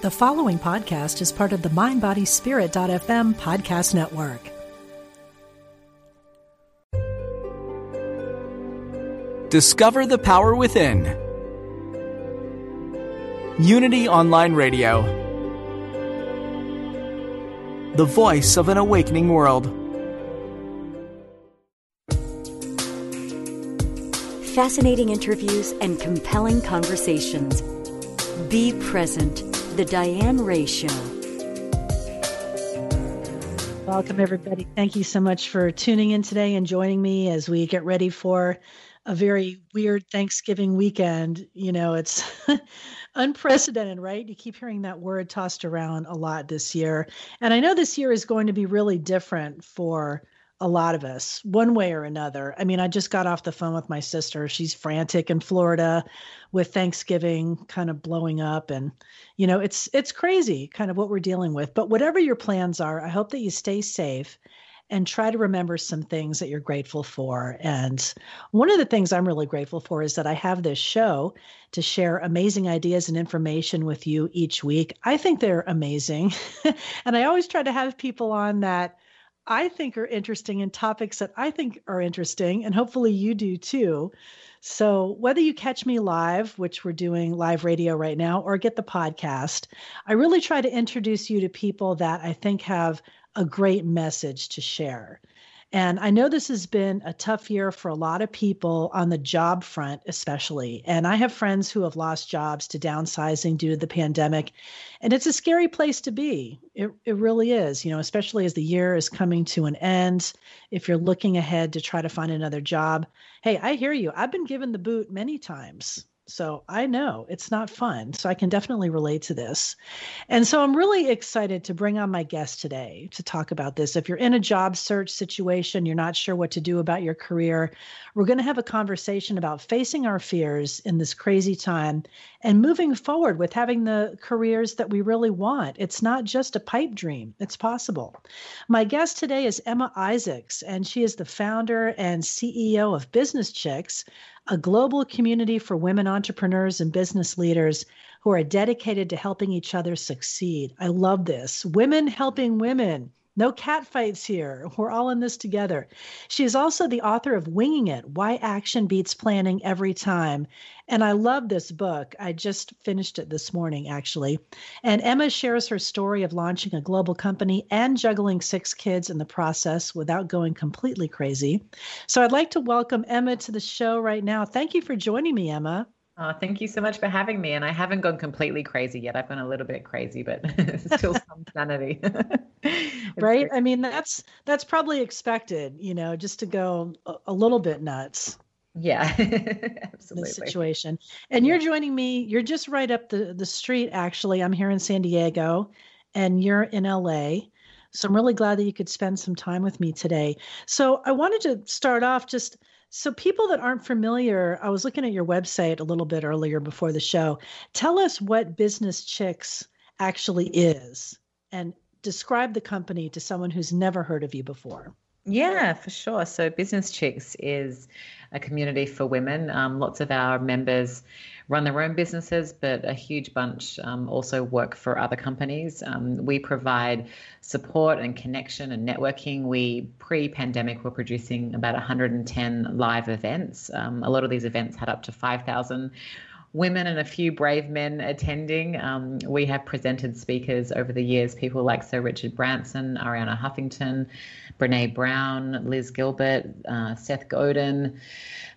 The following podcast is part of the MindBodySpirit.fm podcast network. Discover the power within. Unity Online Radio. The voice of an awakening world. Fascinating interviews and compelling conversations. Be present. The Diane Ray Show. Welcome, everybody. Thank you so much for tuning in today and joining me as we get ready for a very weird Thanksgiving weekend. You know, it's unprecedented, right? You keep hearing that word tossed around a lot this year. And I know this year is going to be really different for a lot of us, one way or another. I mean, I just got off the phone with my sister. She's frantic in Florida with Thanksgiving kind of blowing up and you know, it's it's crazy kind of what we're dealing with. But whatever your plans are, I hope that you stay safe and try to remember some things that you're grateful for. And one of the things I'm really grateful for is that I have this show to share amazing ideas and information with you each week. I think they're amazing. and I always try to have people on that I think are interesting and topics that I think are interesting. And hopefully you do too. So, whether you catch me live, which we're doing live radio right now, or get the podcast, I really try to introduce you to people that I think have a great message to share. And I know this has been a tough year for a lot of people on the job front, especially. And I have friends who have lost jobs to downsizing due to the pandemic. And it's a scary place to be. It, it really is, you know, especially as the year is coming to an end. If you're looking ahead to try to find another job, hey, I hear you. I've been given the boot many times. So I know it's not fun. So I can definitely relate to this. And so I'm really excited to bring on my guest today to talk about this. If you're in a job search situation, you're not sure what to do about your career, we're going to have a conversation about facing our fears in this crazy time and moving forward with having the careers that we really want. It's not just a pipe dream, it's possible. My guest today is Emma Isaacs, and she is the founder and CEO of Business Chicks, a global community for women entrepreneurs and business leaders who are dedicated to helping each other succeed. I love this. Women helping women. No catfights here. We're all in this together. She is also the author of Winging It Why Action Beats Planning Every Time. And I love this book. I just finished it this morning, actually. And Emma shares her story of launching a global company and juggling six kids in the process without going completely crazy. So I'd like to welcome Emma to the show right now. Thank you for joining me, Emma. Oh, thank you so much for having me. And I haven't gone completely crazy yet. I've gone a little bit crazy, but still some sanity. right? Great. I mean, that's that's probably expected, you know, just to go a, a little bit nuts. Yeah, absolutely. situation. And you're joining me. You're just right up the the street. Actually, I'm here in San Diego, and you're in LA. So I'm really glad that you could spend some time with me today. So I wanted to start off just so, people that aren't familiar, I was looking at your website a little bit earlier before the show. Tell us what Business Chicks actually is and describe the company to someone who's never heard of you before. Yeah, for sure. So, Business Chicks is a community for women. Um, lots of our members run their own businesses, but a huge bunch um, also work for other companies. Um, we provide support and connection and networking. We pre pandemic were producing about 110 live events. Um, a lot of these events had up to 5,000 women and a few brave men attending. Um, we have presented speakers over the years, people like Sir Richard Branson, Arianna Huffington, Brene Brown, Liz Gilbert, uh, Seth Godin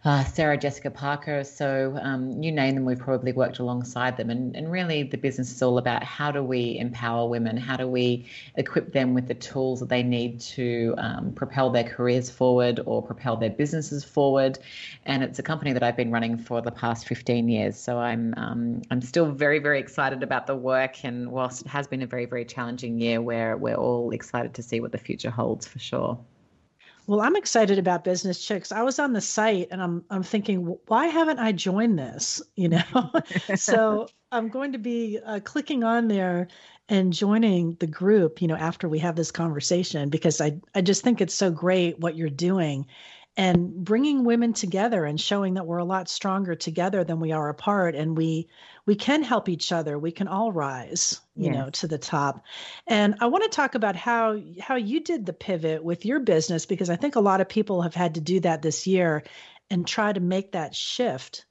uh, Sarah Jessica Parker. So um, you name them, we've probably worked alongside them. And, and really, the business is all about how do we empower women? How do we equip them with the tools that they need to um, propel their careers forward or propel their businesses forward? And it's a company that I've been running for the past 15 years. So I'm um, I'm still very very excited about the work. And whilst it has been a very very challenging year, where we're all excited to see what the future holds for sure. Well, I'm excited about Business Chicks. I was on the site and I'm I'm thinking, why haven't I joined this? You know, so I'm going to be uh, clicking on there and joining the group. You know, after we have this conversation, because I I just think it's so great what you're doing, and bringing women together and showing that we're a lot stronger together than we are apart and we we can help each other we can all rise you yes. know to the top and i want to talk about how how you did the pivot with your business because i think a lot of people have had to do that this year and try to make that shift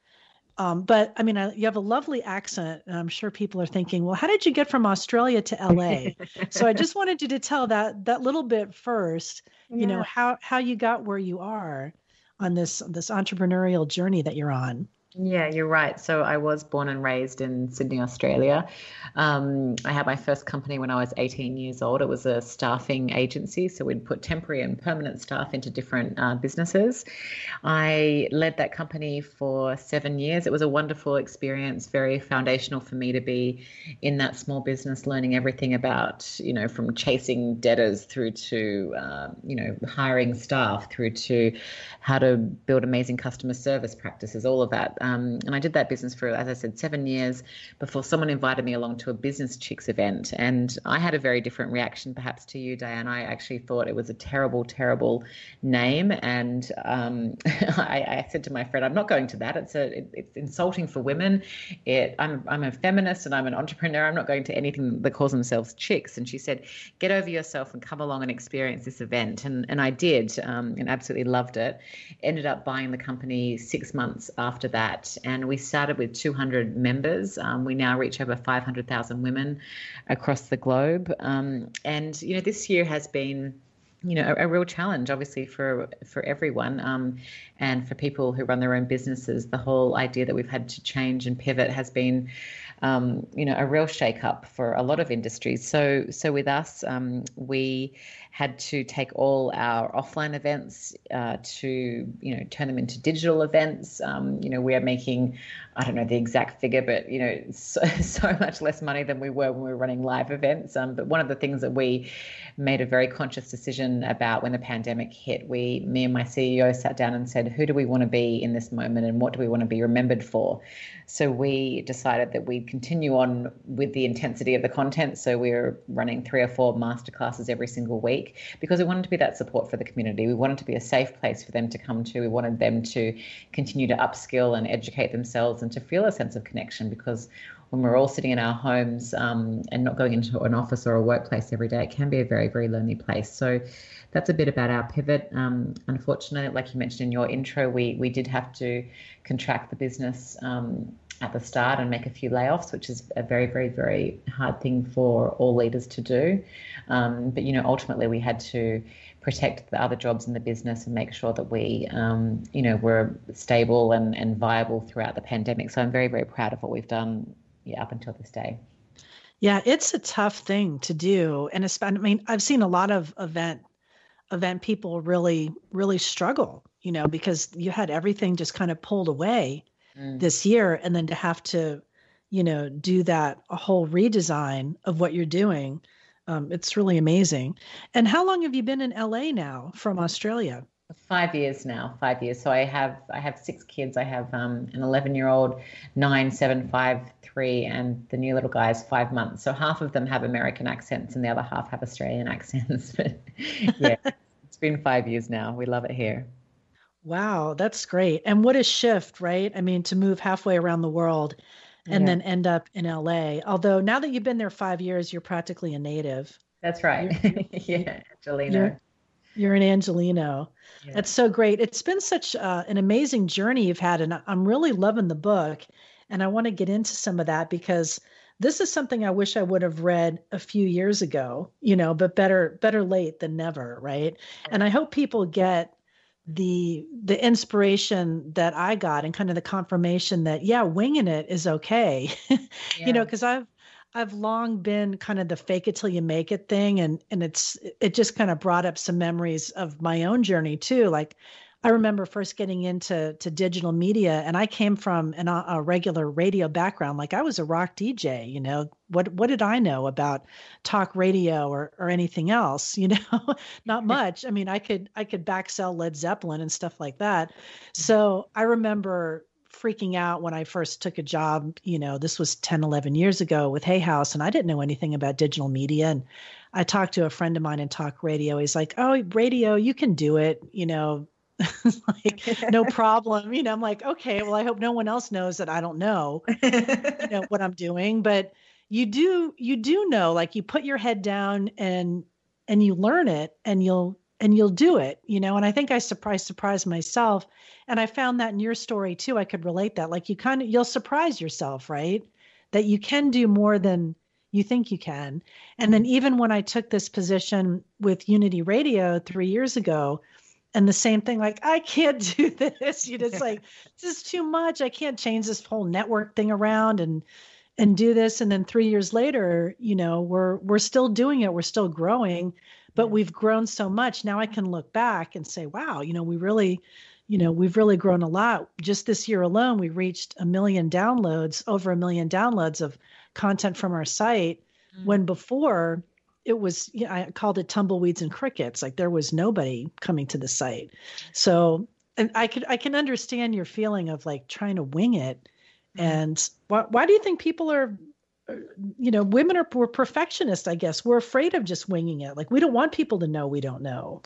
um, but I mean, I, you have a lovely accent, and I'm sure people are thinking, "Well, how did you get from Australia to LA?" so I just wanted you to tell that that little bit first. Yeah. You know how how you got where you are on this this entrepreneurial journey that you're on. Yeah, you're right. So I was born and raised in Sydney, Australia. Um, I had my first company when I was 18 years old. It was a staffing agency, so we'd put temporary and permanent staff into different uh, businesses. I led that company for seven years. It was a wonderful experience, very foundational for me to be in that small business, learning everything about, you know, from chasing debtors through to, uh, you know, hiring staff, through to how to build amazing customer service practices, all of that. Um, and I did that business for, as I said, seven years before someone invited me along to a Business Chicks event. And I had a very different reaction, perhaps, to you, Diane. I actually thought it was a terrible, terrible name. And um, I, I, said to my friend, I'm not going to that. It's a, it, it's insulting for women. It, I'm, I'm a feminist and I'm an entrepreneur. I'm not going to anything that calls themselves chicks. And she said, get over yourself and come along and experience this event. And, and I did um, and absolutely loved it ended up buying the company six months after that. And we started with 200 members. Um, we now reach over 500,000 women across the globe. Um, and, you know, this year has been you know a, a, real challenge obviously for for everyone um, and for people who run their own businesses the whole idea that we've had to change and pivot has been um, you know a real shake up for a lot of industries so so with us um, we had to take all our offline events uh, to you know turn them into digital events. Um, you know we are making I don't know the exact figure, but you know so, so much less money than we were when we were running live events. Um, but one of the things that we made a very conscious decision about when the pandemic hit, we me and my CEO sat down and said, who do we want to be in this moment, and what do we want to be remembered for? So we decided that we'd continue on with the intensity of the content. So we we're running three or four masterclasses every single week because we wanted to be that support for the community. We wanted to be a safe place for them to come to. We wanted them to continue to upskill and educate themselves and to feel a sense of connection because when we're all sitting in our homes um, and not going into an office or a workplace every day, it can be a very, very lonely place. So that's a bit about our pivot. Um, unfortunately, like you mentioned in your intro, we we did have to contract the business um, at the start and make a few layoffs, which is a very, very, very hard thing for all leaders to do. Um, but you know, ultimately, we had to protect the other jobs in the business and make sure that we, um, you know, were stable and, and viable throughout the pandemic. So I'm very, very proud of what we've done yeah, up until this day. Yeah, it's a tough thing to do, and it's, I mean, I've seen a lot of event event people really, really struggle. You know, because you had everything just kind of pulled away mm. this year and then to have to you know do that a whole redesign of what you're doing um, it's really amazing. And how long have you been in la now from australia? Five years now five years. So i have i have six kids. I have um, an 11 year old nine seven five three and the new little guy is five months. So half of them have american accents and the other half have australian accents. But yeah it's been five years now. We love it here. Wow, that's great. And what a shift, right? I mean, to move halfway around the world and yeah. then end up in LA. Although now that you've been there five years, you're practically a native. That's right. yeah, Angelino. You're, you're an Angelino. Yeah. That's so great. It's been such uh, an amazing journey you've had, and I'm really loving the book. And I want to get into some of that because this is something I wish I would have read a few years ago, you know, but better better late than never, right? And I hope people get the the inspiration that I got and kind of the confirmation that yeah, winging it is okay. yeah. You know, because I've I've long been kind of the fake it till you make it thing and and it's it just kind of brought up some memories of my own journey too. Like I remember first getting into to digital media, and I came from an, a regular radio background. Like I was a rock DJ. You know what? What did I know about talk radio or or anything else? You know, not much. I mean, I could I could back sell Led Zeppelin and stuff like that. Mm-hmm. So I remember freaking out when I first took a job, you know, this was 10, 11 years ago with Hay House, and I didn't know anything about digital media. And I talked to a friend of mine in talk radio. He's like, Oh, radio, you can do it. You know, like no problem you know i'm like okay well i hope no one else knows that i don't know you know what i'm doing. But you do you do know like you put your head down and and you learn it and you'll and you'll do it you know and i think i surprised surprised myself and i found that in your story too i could relate that like you kind of you'll surprise yourself right that you can do more than you think you can and then even when i took this position with unity radio three years ago and the same thing like i can't do this you just like this is too much. I can't change this whole network thing around and and do this. And then 3 years later you know we're we're still doing it. We're still growing but we've grown so much. Now i can look back and say wow you know we really you know we've really grown a lot. Just this year alone we reached a million downloads over a million downloads of content from our site mm-hmm. when before it was you know, i called it tumbleweeds and crickets like there was nobody coming to the site so and i could i can understand your feeling of like trying to wing it mm-hmm. and why, why do you think people are you know, women are we're perfectionists, I guess. We're afraid of just winging it. Like we don't want people to know we don't know.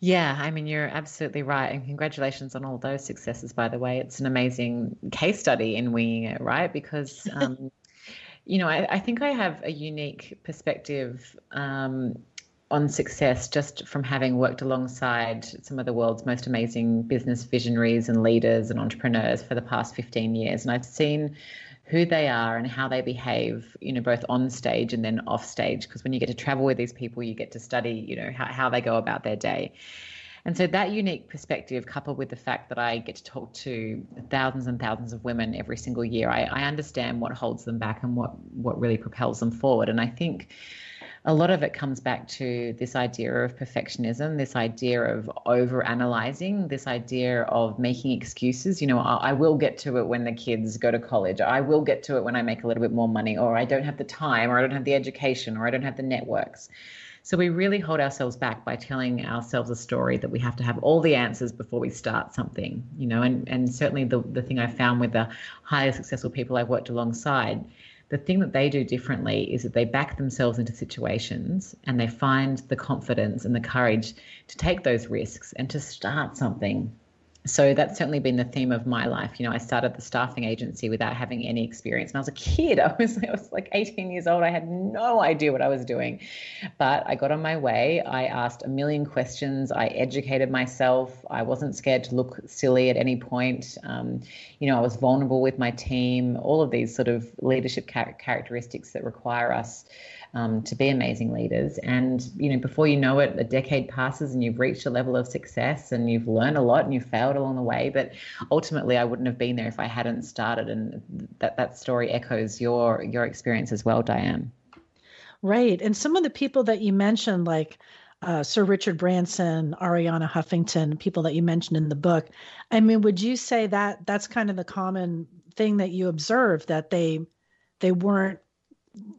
Yeah, I mean, you're absolutely right. And congratulations on all those successes, by the way. It's an amazing case study in winging it, right? Because, um, you know, I, I, think I have a unique perspective um, on success just from having worked alongside some of the world's most amazing business visionaries and leaders and entrepreneurs for the past 15 years. And I've seen who they are and how they behave, you know, both on stage and then off stage. Because when you get to travel with these people, you get to study, you know, how, how they go about their day. And so that unique perspective, coupled with the fact that I get to talk to thousands and thousands of women every single year, I, I understand what holds them back and what what really propels them forward. And I think a lot of it comes back to this idea of perfectionism, this idea of over analyzing, this idea of making excuses. You know, I, I, will get to it when the kids go to college. I will get to it when I make a little bit more money, or I don't have the time, or I don't have the education, or I don't have the networks. So we really hold ourselves back by telling ourselves a story that we have to have all the answers before we start something, you know, and, and certainly the, the thing I found with the highly successful people I've worked alongside the thing that they do differently is that they back themselves into situations and they find the confidence and the courage to take those risks and to start something so that's certainly been the theme of my life. You know, I started the staffing agency without having any experience. And I was a kid. I was, I was like 18 years old. I had no idea what I was doing. But I got on my way. I asked a million questions. I educated myself. I wasn't scared to look silly at any point. Um, you know, I was vulnerable with my team, all of these sort of leadership char- characteristics that require us um, to be amazing leaders. And you know, before you know it, a decade passes and you've reached a level of success and you've learned a lot and you've failed along the way. But ultimately, I wouldn't have been there if I hadn't started. And that that story echoes your your experience as well, Diane. Right, and some of the people that you mentioned, like. Uh, Sir Richard Branson, Arianna Huffington, people that you mentioned in the book. I mean, would you say that that's kind of the common thing that you observe that they they weren't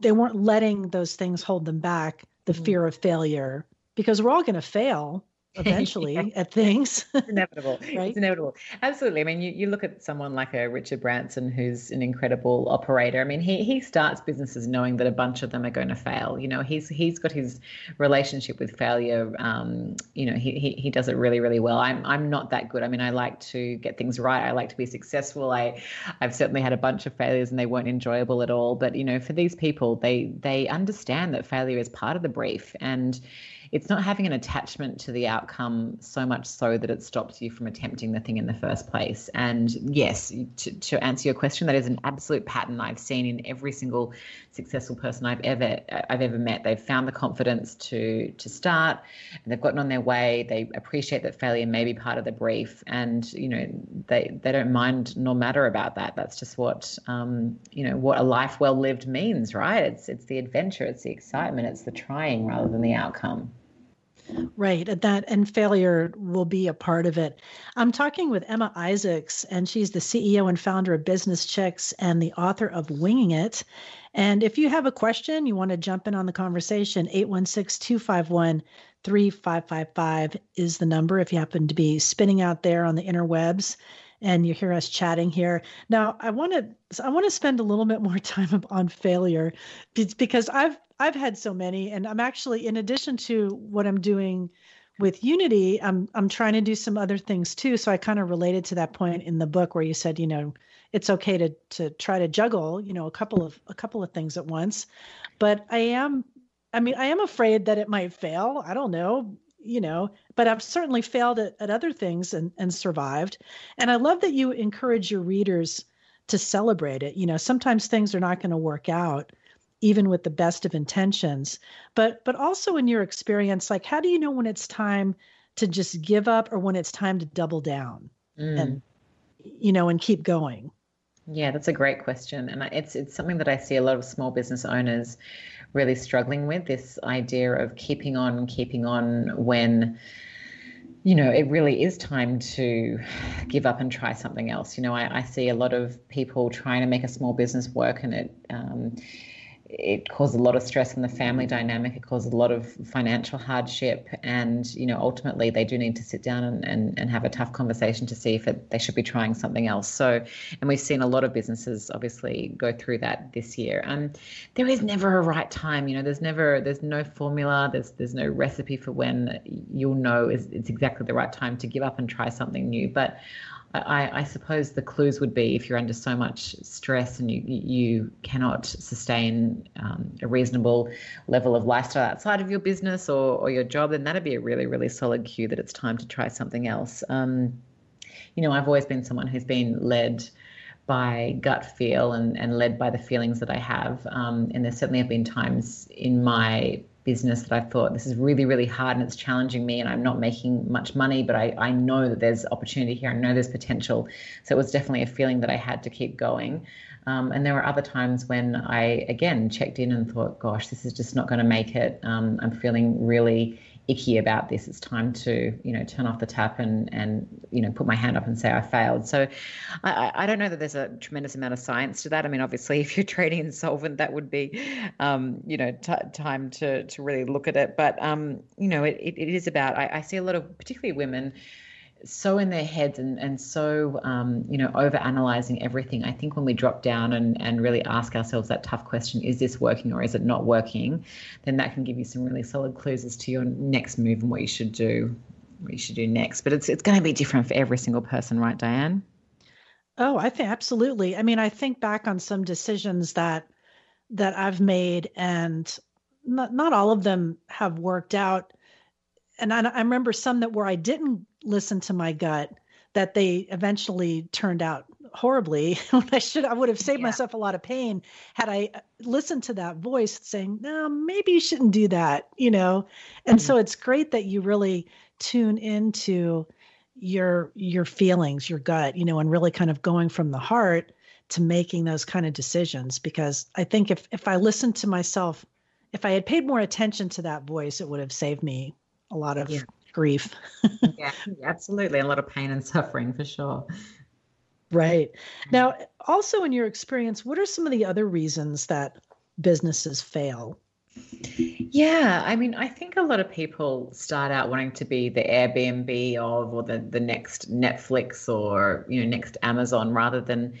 they weren't letting those things hold them back the mm-hmm. fear of failure because we're all going to fail eventually yeah. at things. it's inevitable. right? It's inevitable. Absolutely. I mean, you, you look at someone like a Richard Branson, who's an incredible operator. I mean, he he starts businesses knowing that a bunch of them are going to fail. You know, he's he's got his relationship with failure. Um, you know, he, he he does it really really well. I'm I'm not that good. I mean, I like to get things right. I like to be successful. I I've certainly had a bunch of failures and they weren't enjoyable at all. But you know, for these people, they they understand that failure is part of the brief and it's not having an attachment to the outcome so much so that it stops you from attempting the thing in the first place. And yes, to, to answer your question, that is an absolute pattern I've seen in every single successful person I've ever I've ever met. They've found the confidence to to start, and they've gotten on their way. They appreciate that failure may be part of the brief, and you know they they don't mind nor matter about that. That's just what um, you know what a life well lived means, right? It's it's the adventure, it's the excitement, it's the trying rather than the outcome. Right. and That and failure will be a part of it. I'm talking with Emma Isaacs, and she's the CEO and founder of Business Chicks and the author of Winging It. And if you have a question, you want to jump in on the conversation, 816 251 3555 is the number if you happen to be spinning out there on the interwebs and you hear us chatting here. Now, I want to I want to spend a little bit more time on failure because I've I've had so many and I'm actually in addition to what I'm doing with Unity, I'm I'm trying to do some other things too. So I kind of related to that point in the book where you said, you know, it's okay to to try to juggle, you know, a couple of a couple of things at once. But I am I mean, I am afraid that it might fail. I don't know, you know, but I've certainly failed at, at other things and, and survived. And I love that you encourage your readers to celebrate it. You know, sometimes things are not going to work out even with the best of intentions. But but also in your experience, like how do you know when it's time to just give up or when it's time to double down mm. and you know and keep going? Yeah, that's a great question, and it's it's something that I see a lot of small business owners really struggling with this idea of keeping on, keeping on when you know, it really is time to give up and try something else. You know, I, I see a lot of people trying to make a small business work, and it um, it caused a lot of stress in the family dynamic. It caused a lot of financial hardship. And, you know, ultimately they do need to sit down and, and, and have a tough conversation to see if it, they should be trying something else. So, and we've seen a lot of businesses obviously go through that this year. And um, there is never a right time. You know, there's never, there's no formula, there's, there's no recipe for when you'll know is, it's exactly the right time to give up and try something new. But I, I, suppose the clues would be if you're under so much stress and you you cannot sustain um, a reasonable level of lifestyle outside of your business or, or your job, then that'd be a really really solid cue that it's time to try something else. Um, you know, I've always been someone who's been led by gut feel and, and led by the feelings that I have. Um, and there certainly have been times in my business that I thought this is really, really hard and it's challenging me and I'm not making much money, but I, I know that there's opportunity here. I know there's potential. So it was definitely a feeling that I had to keep going. Um, and there were other times when I, again, checked in and thought, gosh, this is just not going to make it. Um, I'm feeling really icky about this. It's time to, you know, turn off the tap and and you know put my hand up and say I failed. So I, I don't know that there's a tremendous amount of science to that. I mean, obviously, if you're trading insolvent, that would be, um, you know, t- time to to really look at it. But um, you know, it, it, it is about. I, I see a lot of particularly women so in their heads and, and so um, you know over analyzing everything i think when we drop down and, and really ask ourselves that tough question is this working or is it not working? Then that can give you some really solid clues as to your next move and what you should do what you should do next. But it's it's going to be different for every single person right diane? Oh i think absolutely. I mean i think back on some decisions that that i've made and not, not all of them have worked out. And I, I remember some that where I didn't listen to my gut that they eventually turned out horribly I should I would have saved yeah. myself a lot of pain had I uh, listened to that voice saying no maybe you shouldn't do that you know and mm-hmm. so it's great that you really tune into your your feelings your gut you know and really kind of going from the heart to making those kind of decisions because I think if if I listened to myself if I had paid more attention to that voice it would have saved me a lot of yeah. Grief. yeah, absolutely. A lot of pain and suffering for sure. Right. Now, also in your experience, what are some of the other reasons that businesses fail? Yeah, I mean, I think a lot of people start out wanting to be the Airbnb of or the the next Netflix or, you know, next Amazon rather than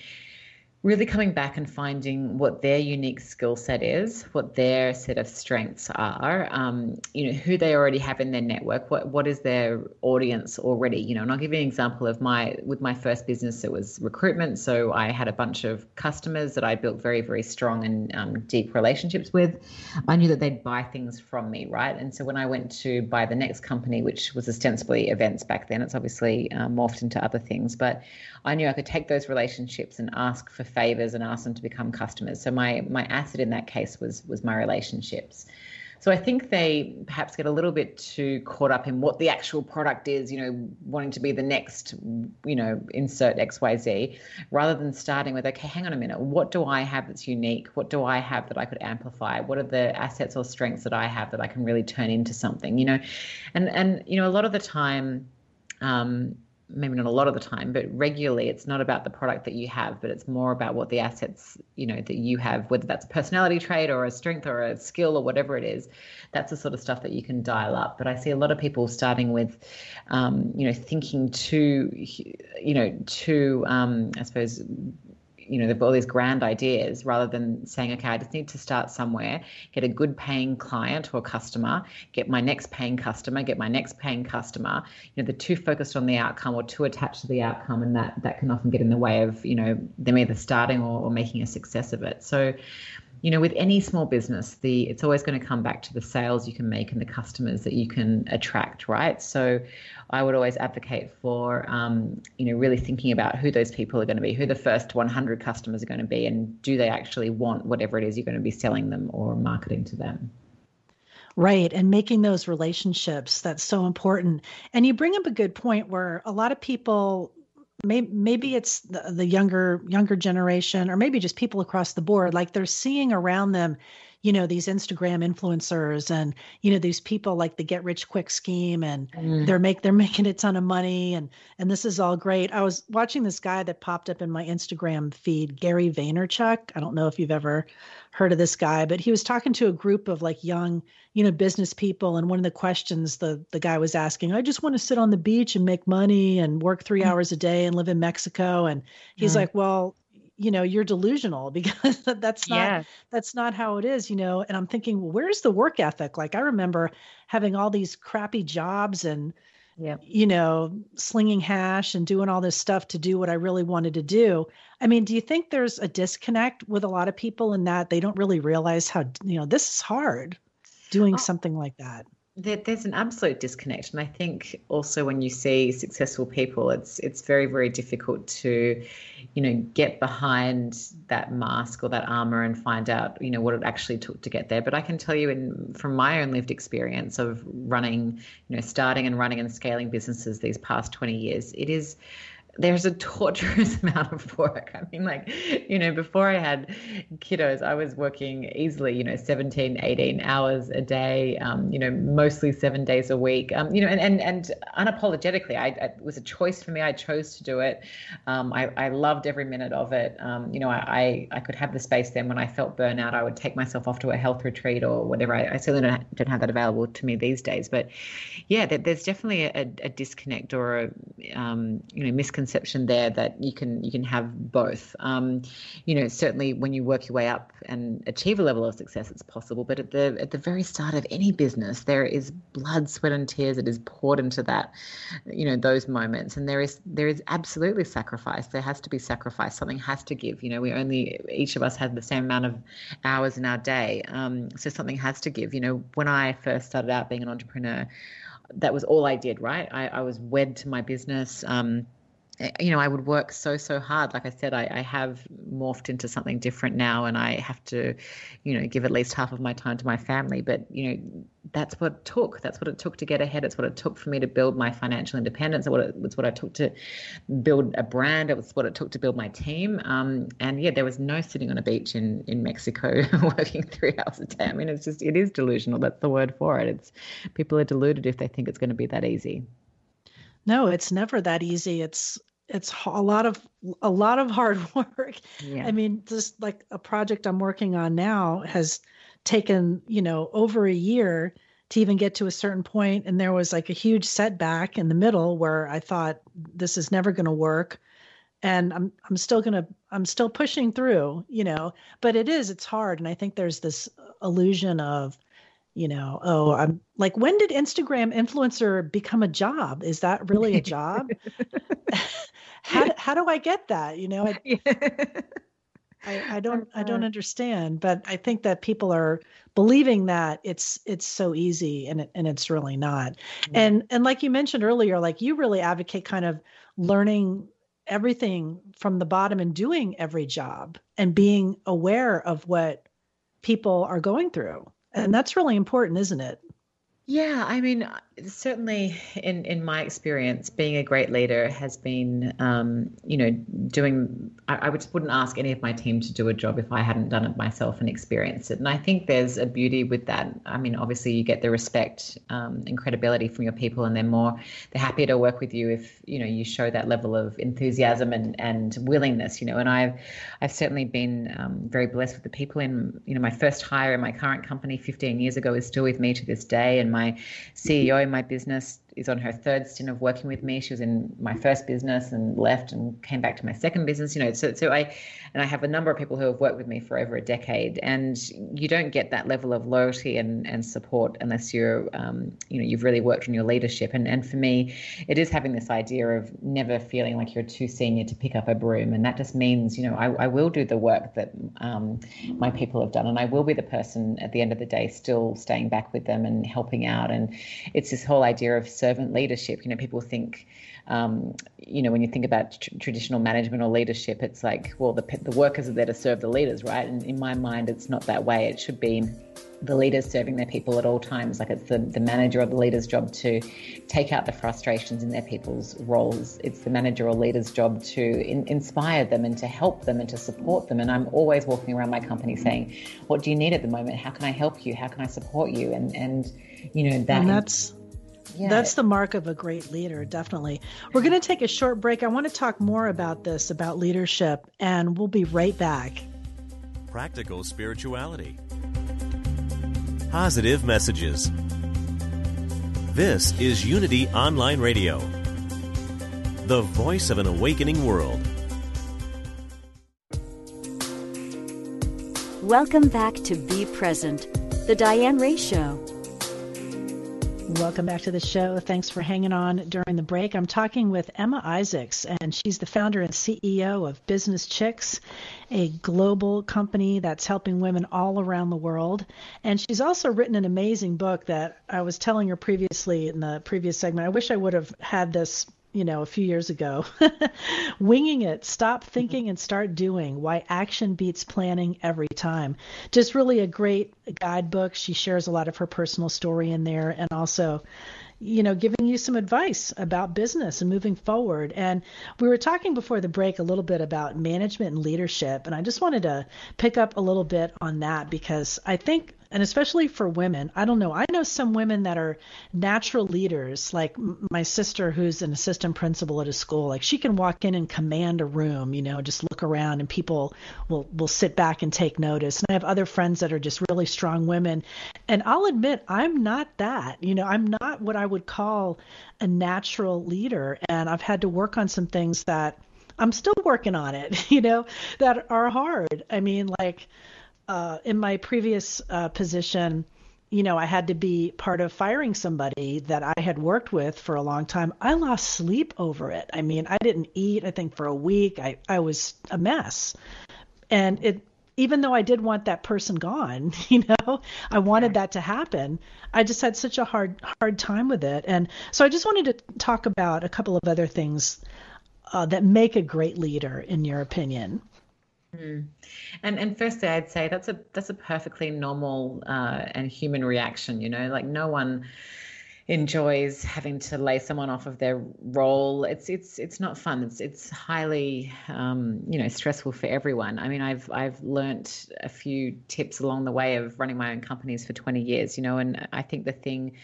really coming back and finding what their unique skill set is, what their set of strengths are, um, you know, who they already have in their network, what what is their audience already, you know. And I'll give you an example of my with my first business. It was recruitment, so I had a bunch of customers that I built very very strong and um, deep relationships with. I knew that they'd buy things from me, right? And so when I went to buy the next company, which was ostensibly events back then, it's obviously uh, morphed into other things, but I knew I could take those relationships and ask for favors and ask them to become customers. So my my asset in that case was was my relationships. So I think they perhaps get a little bit too caught up in what the actual product is, you know, wanting to be the next, you know, insert XYZ, rather than starting with, okay, hang on a minute, what do I have that's unique? What do I have that I could amplify? What are the assets or strengths that I have that I can really turn into something, you know? And and you know, a lot of the time, um, maybe not a lot of the time, but regularly, it's not about the product that you have, but it's more about what the assets, you know, that you have, whether that's a personality trait or a strength or a skill or whatever it is. That's the sort of stuff that you can dial up. But I see a lot of people starting with, um, you know, thinking too, you know, too, um, I suppose, you know they've got all these grand ideas rather than saying okay i just need to start somewhere get a good paying client or customer get my next paying customer get my next paying customer. You know they're too focused on the outcome or too attached to the outcome and that that can often get in the way of you know them either starting or, or making a success of it. So you know with any small business the it's always going to come back to the sales you can make and the customers that you can attract right so i would always advocate for um, you know really thinking about who those people are going to be who the first 100 customers are going to be and do they actually want whatever it is you're going to be selling them or marketing to them Right. And making those relationships, that's so important. And you bring up a good point where a lot of people maybe maybe it's the, the younger younger generation or maybe just people across the board like they're seeing around them you know these instagram influencers and you know these people like the get rich quick scheme and mm. they're make they're making a ton of money and and this is all great i was watching this guy that popped up in my instagram feed gary vaynerchuk i don't know if you've ever heard of this guy but he was talking to a group of like young you know business people and one of the questions the the guy was asking i just want to sit on the beach and make money and work 3 mm. hours a day and live in mexico and he's mm. like well you know you're delusional because that's not yeah. that's not how it is you know and i'm thinking well, where's the work ethic like i remember having all these crappy jobs and yeah. you know slinging hash and doing all this stuff to do what i really wanted to do i mean do you think there's a disconnect with a lot of people in that they don't really realize how you know this is hard doing oh. something like that there's an absolute disconnect, and I think also when you see successful people, it's it's very very difficult to, you know, get behind that mask or that armor and find out you know what it actually took to get there. But I can tell you, in from my own lived experience of running, you know, starting and running and scaling businesses these past 20 years, it is there's a torturous amount of work. I mean, like, you know, before I had kiddos, I was working easily, you know, 17, 18 hours a day, um, you know, mostly seven days a week, um, you know, and, and, and unapologetically, I, it was a choice for me. I chose to do it. Um, I, I loved every minute of it. Um, you know, I, I could have the space then when I felt burnout, I would take myself off to a health retreat or whatever. I, I certainly don't, don't have that available to me these days. But yeah, there's definitely a, a disconnect or a, um, you know, misconception conception there that you can you can have both. Um, you know, certainly when you work your way up and achieve a level of success, it's possible. But at the at the very start of any business, there is blood, sweat, and tears that is poured into that. You know, those moments, and there is there is absolutely sacrifice. There has to be sacrifice. Something has to give. You know, we only each of us have the same amount of hours in our day, um, so something has to give. You know, when I first started out being an entrepreneur that was all I did, right? I, I was wed to my business. Um, you know, I would work so, so hard. Like I said, I, I, have morphed into something different now and I have to, you know, give at least half of my time to my family. But, you know, that's what it took. That's what it took to get ahead. It's what it took for me to build my financial independence. It's what it, it's what I took to build a brand. It was what it took to build my team. Um, and yeah, there was no sitting on a beach in, in Mexico working three hours a day. I mean, it's just, it is delusional. That's the word for it. It's people are deluded if they think it's going to be that easy. No, it's never that easy. It's it's a lot of a lot of hard work. Yeah. I mean, just like a project I'm working on now has taken, you know, over a year to even get to a certain point and there was like a huge setback in the middle where I thought this is never going to work and I'm I'm still going to I'm still pushing through, you know, but it is it's hard and I think there's this uh, illusion of you know, oh, I'm like, when did Instagram influencer become a job? Is that really a job? how, how do I get that? You know, I, I, I don't I don't understand, but I think that people are believing that it's it's so easy and it, and it's really not. Mm-hmm. And and like you mentioned earlier, like you really advocate kind of learning everything from the bottom and doing every job and being aware of what people are going through. And that's really important, isn't it? Yeah, I mean, certainly in in my experience, being a great leader has been, um, you know, doing. I, I would, wouldn't ask any of my team to do a job if I hadn't done it myself and experienced it. And I think there's a beauty with that. I mean, obviously, you get the respect um, and credibility from your people, and they're more they're happy to work with you if you know you show that level of enthusiasm and and willingness. You know, and I've I've certainly been um, very blessed with the people in you know my first hire in my current company 15 years ago is still with me to this day, and my CEO my business is on her third stint of working with me. She was in my first business and left and came back to my second business. You know, so so I and I have a number of people who have worked with me for over a decade, and you don't get that level of loyalty and, and support unless you're um, you know you've really worked on your leadership. And and for me, it is having this idea of never feeling like you're too senior to pick up a broom, and that just means you know I, I will do the work that um, my people have done, and I will be the person at the end of the day still staying back with them and helping out. And it's this whole idea of servant leadership. You know, people think, um, you know, when you think about tr- traditional management or leadership, it's like, well, the, the workers are there to serve the leaders, right? And in my mind, it's not that way. It should be the leaders serving their people at all times. Like it's the, the manager or the leader's job to take out the frustrations in their people's roles. It's the manager or leader's job to in, inspire them and to help them and to support them. And I'm always walking around my company saying, what do you need at the moment? How can I help you? How can I support you? And, and you know, that. And that's yeah. That's the mark of a great leader, definitely. We're going to take a short break. I want to talk more about this, about leadership, and we'll be right back. Practical spirituality, positive messages. This is Unity Online Radio, the voice of an awakening world. Welcome back to Be Present, the Diane Ray Show. Welcome back to the show. Thanks for hanging on during the break. I'm talking with Emma Isaacs, and she's the founder and CEO of Business Chicks, a global company that's helping women all around the world. And she's also written an amazing book that I was telling her previously in the previous segment. I wish I would have had this you know, a few years ago. Winging it, stop mm-hmm. thinking and start doing. Why action beats planning every time. Just really a great guidebook. She shares a lot of her personal story in there and also you know, giving you some advice about business and moving forward. And we were talking before the break a little bit about management and leadership. And I just wanted to pick up a little bit on that because I think and especially for women i don't know i know some women that are natural leaders like my sister who's an assistant principal at a school like she can walk in and command a room you know just look around and people will will sit back and take notice. And i have other friends that are just really strong women. And i'll admit i'm not that you know i'm not what i would call a natural leader. And i've had to work on some things that i'm still working on it you know that are hard. I mean like uh, in my previous uh, position, you know, I had to be part of firing somebody that I had worked with for a long time. I lost sleep over it. I mean, I didn't eat, I think, for a week. I, I was a mess. And it, even though I did want that person gone, you know, I wanted that to happen. I just had such a hard, hard time with it. And so I just wanted to talk about a couple of other things uh, that make a great leader, in your opinion. Mm. And and firstly, I'd say that's a that's a perfectly normal uh, and human reaction. You know, like no one enjoys having to lay someone off of their role. It's it's it's not fun. It's it's highly um, you know stressful for everyone. I mean, I've I've learnt a few tips along the way of running my own companies for 20 years. You know, and I think the thing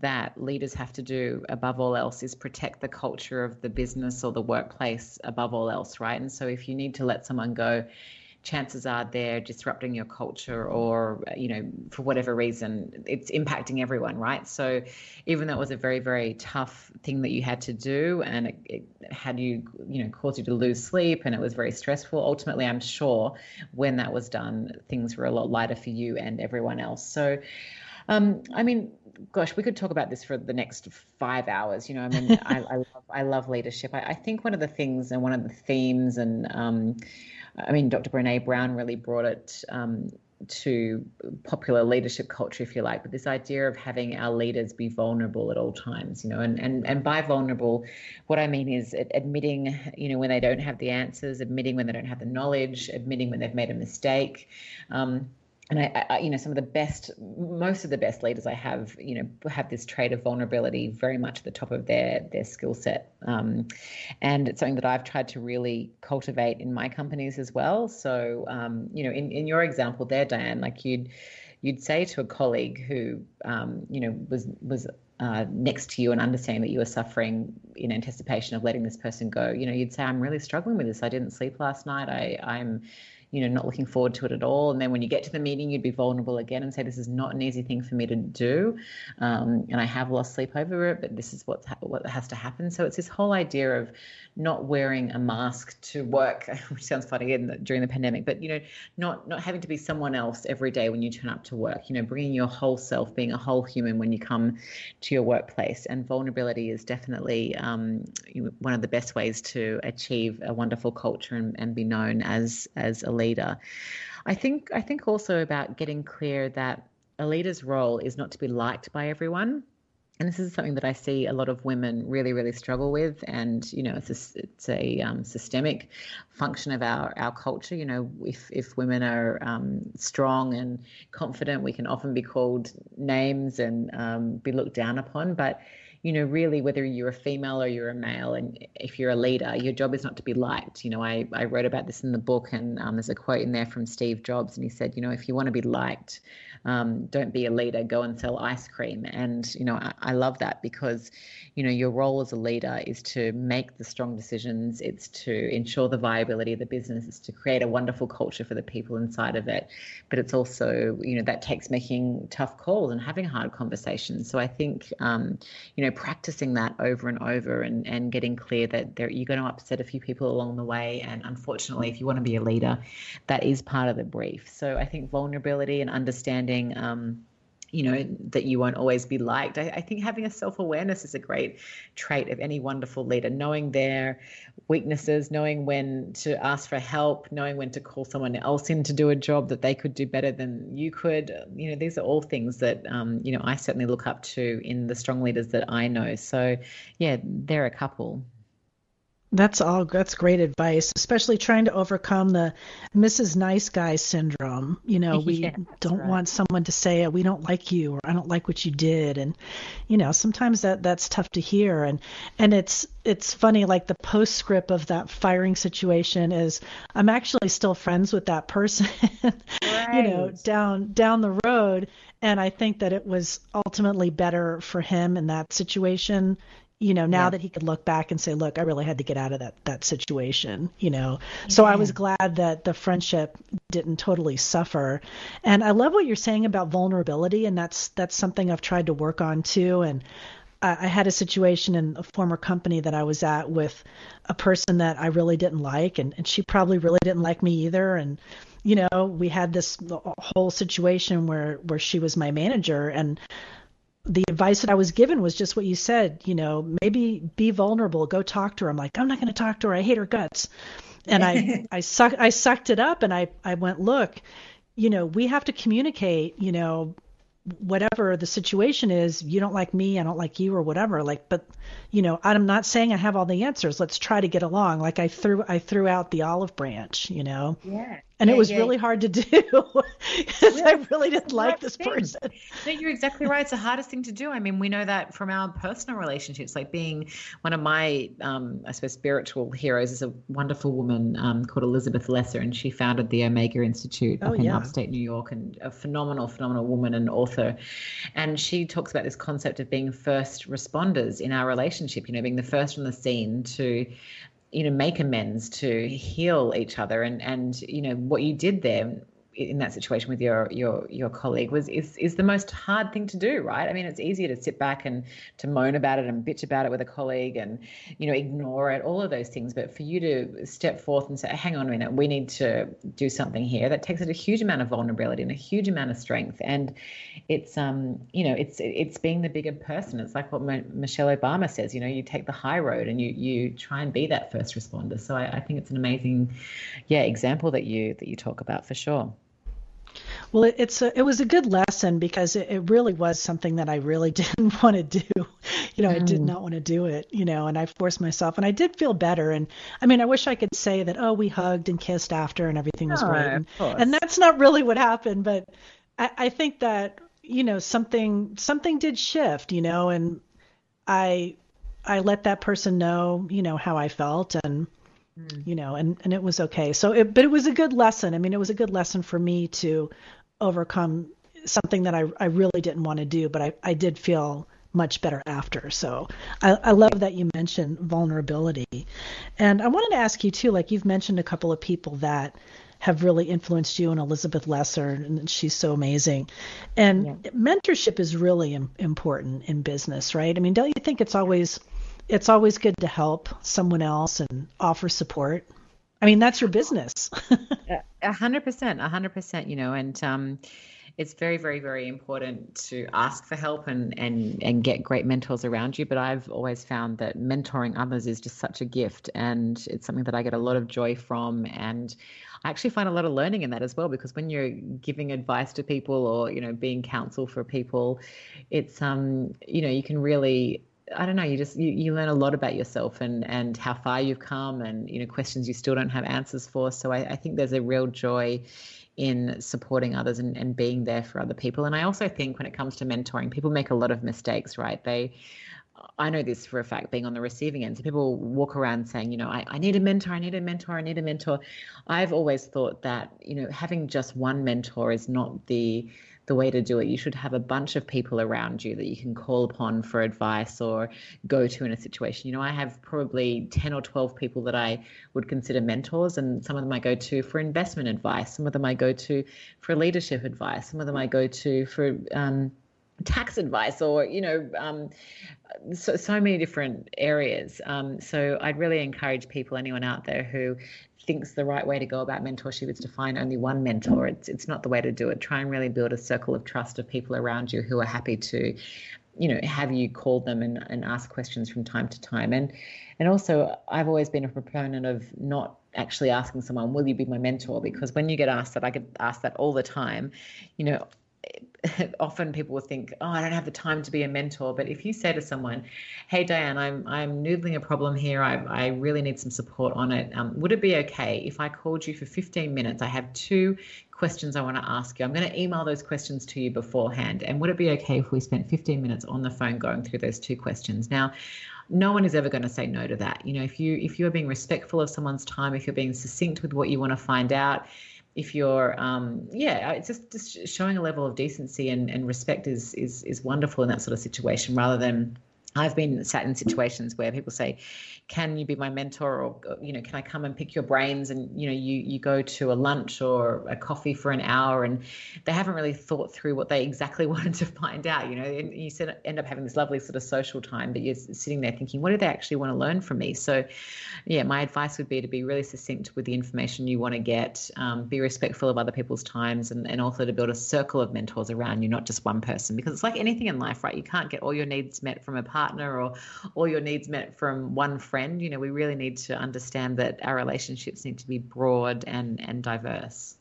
that leaders have to do above all else is protect the culture of the business or the workplace above all else, right? And so if you need to let someone go chances are they're disrupting your culture or you know for whatever reason it's impacting everyone right so even though it was a very very tough thing that you had to do and it, it had you you know caused you to lose sleep and it was very stressful ultimately i'm sure when that was done things were a lot lighter for you and everyone else so um, I mean, gosh, we could talk about this for the next five hours. You know, I mean, I, I, love, I love leadership. I, I, think one of the things and one of the themes and um, I mean, Dr. Brene Brown really brought it um, to popular leadership culture, if you like, but this idea of having our leaders be vulnerable at all times, you know, and, and, and by vulnerable, what I mean is admitting, you know, when they don't have the answers, admitting when they don't have the knowledge, admitting when they've made a mistake. Um, and I, I, you know, some of the best, most of the best leaders I have, you know, have this trait of vulnerability very much at the top of their their skill set, um, and it's something that I've tried to really cultivate in my companies as well. So, um, you know, in in your example there, Diane, like you'd you'd say to a colleague who, um, you know, was was uh, next to you and understanding that you were suffering in anticipation of letting this person go, you know, you'd say, "I'm really struggling with this. I didn't sleep last night. I I'm." You know, not looking forward to it at all. And then when you get to the meeting, you'd be vulnerable again and say, "This is not an easy thing for me to do, um, and I have lost sleep over it, but this is what what has to happen." So it's this whole idea of not wearing a mask to work, which sounds funny in the, during the pandemic, but you know, not not having to be someone else every day when you turn up to work. You know, bringing your whole self, being a whole human when you come to your workplace, and vulnerability is definitely um, one of the best ways to achieve a wonderful culture and, and be known as as a leader. I think I think also about getting clear that a leader's role is not to be liked by everyone and this is something that I see a lot of women really, really struggle with. And you know, it's a, it's a um, systemic function of our our culture. You know, if if women are um, strong and confident, we can often be called names and um, be looked down upon. But you know, really, whether you're a female or you're a male, and if you're a leader, your job is not to be liked. You know, I, I wrote about this in the book, and um, there's a quote in there from Steve Jobs, and he said, you know, if you want to be liked, um, don't be a leader, go and sell ice cream. And, you know, I, I love that because, you know, your role as a leader is to make the strong decisions, it's to ensure the viability of the business, it's to create a wonderful culture for the people inside of it. But it's also, you know, that takes making tough calls and having hard conversations. So I think, um, you know, practicing that over and over and, and getting clear that there, you're going to upset a few people along the way. And unfortunately, if you want to be a leader, that is part of the brief. So I think vulnerability and understanding understanding um, you know that you won't always be liked. I, I, think having a self-awareness is a great trait of any wonderful leader. Knowing their weaknesses knowing when to ask for help knowing when to call someone else in to do a job that they could do better than you could. You know these are all things that um, you know i certainly look up to in the strong leaders that i know. So yeah they're a couple that's all. That's great advice, especially trying to overcome the Mrs. Nice Guy syndrome. You know, we yeah, don't right. want someone to say we don't like you or I don't like what you did, and you know, sometimes that that's tough to hear. And and it's it's funny, like the postscript of that firing situation is I'm actually still friends with that person. right. you know, down down the road, and I think that it was ultimately better for him in that situation you know now yeah. that he could look back and say look i really had to get out of that that situation you know yeah. so i was glad that the friendship didn't totally suffer and i love what you're saying about vulnerability and that's that's something i've tried to work on too and I, I had a situation in a former company that I was at with a person that I really didn't like, and, and she probably really didn't like me either. And you know, we had this whole situation where where she was my manager, and the advice that I was given was just what you said, you know, maybe be vulnerable, go talk to her. I'm like, I'm not going to talk to her. I hate her guts. And I, I suck, I sucked it up and I, I went, look, you know, we have to communicate, you know, whatever the situation is, you don't like me, I don't like you or whatever. Like, but you know, I'm not saying I have all the answers. Let's try to get along. Like I threw, I threw out the olive branch, you know? Yeah and yeah, it was yeah. really hard to do because yeah. I really didn't like this thing. person. No, you're exactly right. It's the hardest thing to do. I mean, we know that from our personal relationships. Like being one of my, um, I suppose, spiritual heroes is a wonderful woman um, called Elizabeth Lesser, and she founded the Omega Institute oh, up in upstate New York, and a phenomenal, phenomenal woman and author. And she talks about this concept of being first responders in our relationship. You know, being the first on the scene to you know make amends to heal each other and and you know what you did there in that situation with your your your colleague was is is the most hard thing to do right? I mean it's easier to sit back and to moan about it and bitch about it with a colleague and you know ignore it all of those things. But for you to step forth and say hang on a minute we need to do something here that takes it a huge amount of vulnerability and a huge amount of strength. And it's um you know it's it's being the bigger person. It's like what michelle obama says you know you take the high road and you you try and be that first responder. So I, I think it's an amazing yeah example that you that you talk about for sure well, it, it's a, it was a good lesson because it, it, really was something that I really didn't want to do. You know. I did mm. not want to do it. You know, and I forced myself, and I did feel better. And I mean, I wish I could say that oh, we hugged and kissed after, and everything was oh, great. And, and, that's not really what happened. But I, I think that you know something something did shift. You know, and I I let that person know you know how I felt and mm. you know, and, and it was okay. So, it, but it was a good lesson. I mean, it was a good lesson for me to overcome something that I, I really didn't want to do, but I, I did feel much better after. So I, I love that you mentioned vulnerability. And I wanted to ask you too, like you've mentioned a couple of people that have really influenced you and Elizabeth Lesser, and she's so amazing. And yeah. mentorship is really Im- important in business, right? I mean, don't you think it's always it's always good to help someone else and offer support? I mean, that's your business. A hundred percent, a hundred percent. You know, and um, it's very, very, very important to ask for help and and and get great mentors around you. But I've always found that mentoring others is just such a gift, and it's something that I get a lot of joy from. And I actually find a lot of learning in that as well, because when you're giving advice to people or you know being counsel for people, it's um you know you can really I don't know, you just you, you learn a lot about yourself and and how far you've come and you know questions you still don't have answers for. So I, I think there's a real joy in supporting others and, and being there for other people. And I also think when it comes to mentoring, people make a lot of mistakes, right? They I know this for a fact, being on the receiving end. So people walk around saying, you know, I, I need a mentor, I need a mentor, I need a mentor. I've always thought that, you know, having just one mentor is not the the way to do it. You should have a bunch of people around you that you can call upon for advice or go to in a situation. You know, I have probably 10 or 12 people that I would consider mentors, and some of them I go to for investment advice, some of them I go to for leadership advice, some of them I go to for, um, tax advice or you know um, so, so many different areas um, so i'd really encourage people anyone out there who thinks the right way to go about mentorship is to find only one mentor. It's it's not the way to do it. Try and really build a circle of trust of people around you who are happy to, you know, have you call them and, and ask questions from time to time. And and also I've always been a proponent of not actually asking someone, will you be my mentor? Because when you get asked that, I get asked that all the time, you know, often people will think, "Oh, I don't have the time to be a mentor." But if you say to someone, "Hey, Diane, I'm I'm noodling a problem here. I I really need some support on it. Um, would it be okay if I called you for 15 minutes? I have two questions I want to ask you. I'm going to email those questions to you beforehand. And would it be okay if we spent 15 minutes on the phone going through those two questions?" Now, no one is ever going to say no to that. You know, if you if you're being respectful of someone's time, if you're being succinct with what you want to find out if you're um, yeah it's just, just showing a level of decency and, and respect is is is wonderful in that sort of situation rather than I've been sat in situations where people say, "Can you be my mentor?" or you know, "Can I come and pick your brains?" And you know, you you go to a lunch or a coffee for an hour, and they haven't really thought through what they exactly wanted to find out. You know, and you end up having this lovely sort of social time, but you're sitting there thinking, "What do they actually want to learn from me?" So, yeah, my advice would be to be really succinct with the information you want to get, um, be respectful of other people's times, and and also to build a circle of mentors around you, not just one person, because it's like anything in life, right? You can't get all your needs met from a partner or all your needs met from one friend. You know, we really need to understand that our relationships need to be broad and, and diverse.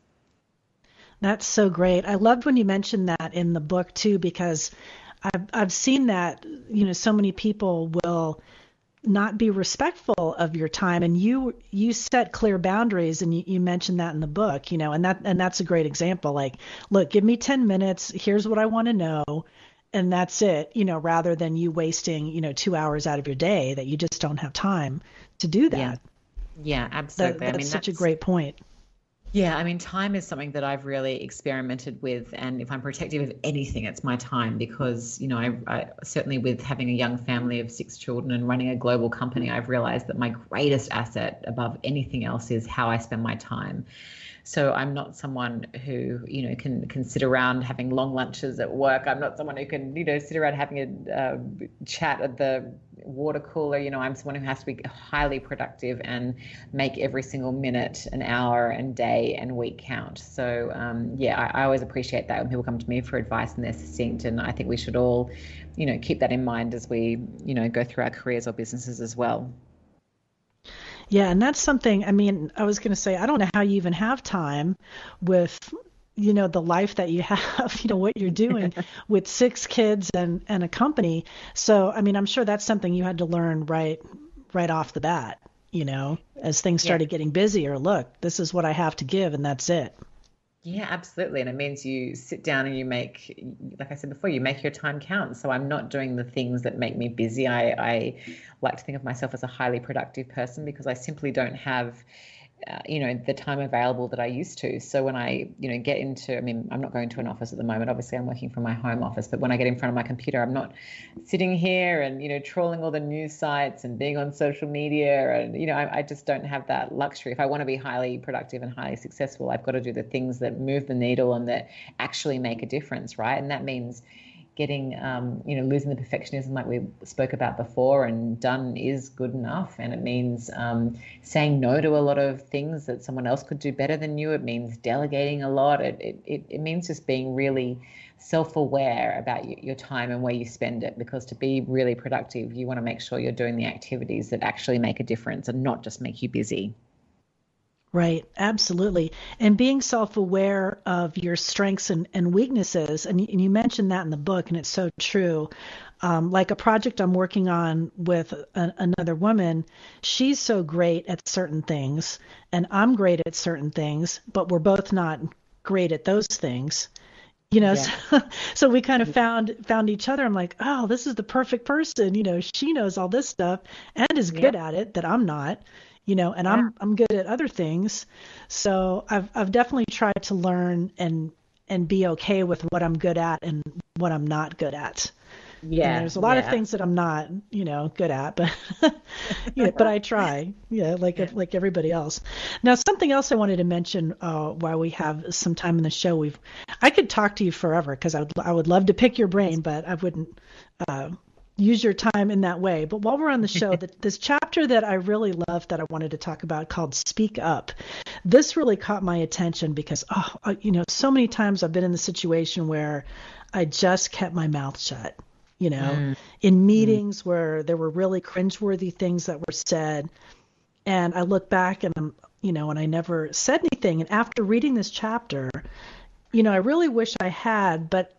That's so great. I loved when you mentioned that in the book too, because I've I've seen that you know so many people will not be respectful of your time and you you set clear boundaries and you, you mentioned that in the book you know and that and that's a great example like look give me 10 minutes here's what i want to know and that's it, you know, rather than you wasting, you know, two hours out of your day that you just don't have time to do that. Yeah, yeah absolutely. That, that's I mean, such that's, a great point. Yeah, I mean, time is something that I've really experimented with, and if I'm protective of anything, it's my time because you know, I, I, certainly with having a young family of six children and running a global company, I've realized that my greatest asset above anything else is how I spend my time. So I'm not someone who you know can can sit around having long lunches at work. I'm not someone who can you know sit around having a uh, chat at the water cooler. You know, I'm someone who has to be highly productive and make every single minute, an hour, and day and week count. So um, yeah, I, I always appreciate that when people come to me for advice and they're succinct. And I think we should all, you know, keep that in mind as we you know go through our careers or businesses as well. Yeah, and that's something. I mean, I was going to say, I don't know how you even have time with, you know, the life that you have, you know, what you're doing with six kids and and a company. So, I mean, I'm sure that's something you had to learn right right off the bat. You know, as things started yeah. getting busier. Look, this is what I have to give, and that's it. Yeah, absolutely. And it means you sit down and you make, like I said before, you make your time count. So I'm not doing the things that make me busy. I, I like to think of myself as a highly productive person because I simply don't have uh, you know the time available that I used to. So when I you know get into, I mean, I'm not going to an office at the moment. Obviously, I'm working from my home office. But when I get in front of my computer, I'm not sitting here and you know trawling all the news sites and being on social media. And you know, I, I just don't have that luxury. If I want to be highly productive and highly successful, I've got to do the things that move the needle and that actually make a difference, right? And that means getting, um, you know, losing the perfectionism like we spoke about before, and done is good enough. And it means um, saying no to a lot of things that someone else could do better than you. It means delegating a lot. It, it, it means just being really self-aware about your time and where you spend it because to be really productive you want to make sure you're doing the activities that actually make a difference and not just make you busy Right, absolutely. And being self aware of your strengths and, and weaknesses, and you, and you, mentioned that in the book, and it's so true. Um, like a project I'm working on with a, another woman, she's so great at certain things, and I'm great at certain things, but we're both not great at those things. You know, yeah. so, so we kind of found found each other. I'm like, oh, this is the perfect person. You know, she knows all this stuff and is good at it that I'm not you know, and yeah. I'm I'm good at other things. So I've I've definitely tried to learn and and be okay with what I'm good at and what I'm not good at. Yeah. And there's a lot yeah. of things that I'm not, you know, good at, but yeah, but I try. Yeah, like yeah. like everybody else. Now, something else I wanted to mention uh, while we have some time in the show, we've I could talk to you forever because I would I would love to pick your brain, but I wouldn't uh, use your time in that way. But while we're on the show, the, this chapter that I really love that I wanted to talk about called Speak Up, this really caught my attention because, oh, you know, so many times I've been in the situation where I just kept my mouth shut. You know, mm. in mm. meetings mm. where there were really cringeworthy things that were said, and I look back and I'm, you know, and I never said anything. And after reading this chapter, you know, I really wish I had, but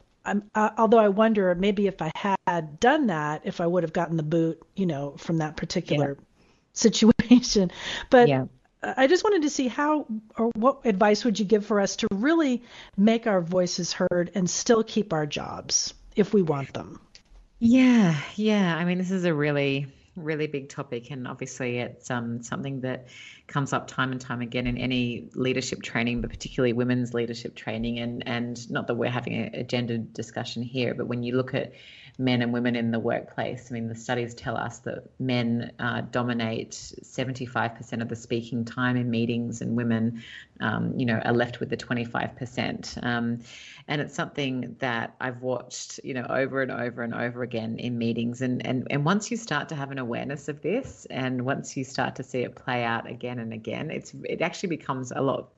uh, although I wonder maybe if I had done that, if I would have gotten the boot, you know, from that particular yeah. Situation. But yeah. I just wanted to see how or what advice would you give for us to really make our voices heard and still keep our jobs if we want them? Yeah, yeah. I mean, this is a really really big topic, and obviously it's um, something that comes up time and time again in any leadership training, but particularly women's leadership training. And and not that we're having a, a gender discussion here, but when you look at men and women in the workplace. I mean, the studies tell us that men uh, dominate 75% of the speaking time in meetings, and women, um, you know, are left with the 25%. Um, and it's something that I've watched, you know, over and over and over again in meetings. And and and once you start to have an awareness of this, and once you start to see it play out again and again, it's it actually becomes a lot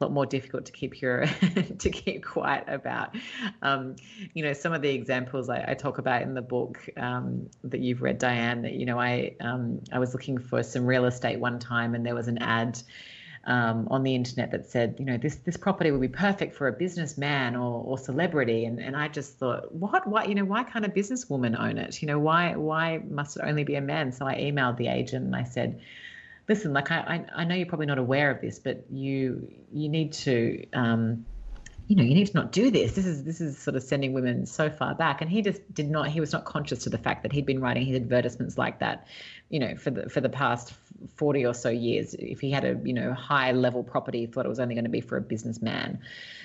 lot more difficult to keep your to keep quiet about. Um, you know, some of the examples I, I talk about in the book um, that you've read, Diane. That you know, I um, I was looking for some real estate one time, and there was an ad. Um, on the internet that said, you know, this this property would be perfect for a businessman or, or celebrity, and and I just thought, what, why, you know, why can't a businesswoman own it? You know, why why must it only be a man? So I emailed the agent and I said, listen, like I, I know you're probably not aware of this, but you you need to um, you know, you need to not do this. This is this is sort of sending women so far back. And he just did not. He was not conscious to the fact that he'd been writing his advertisements like that, you know, for the for the past forty or so years. If he had a you know high level property, he thought it was only going to be for a businessman.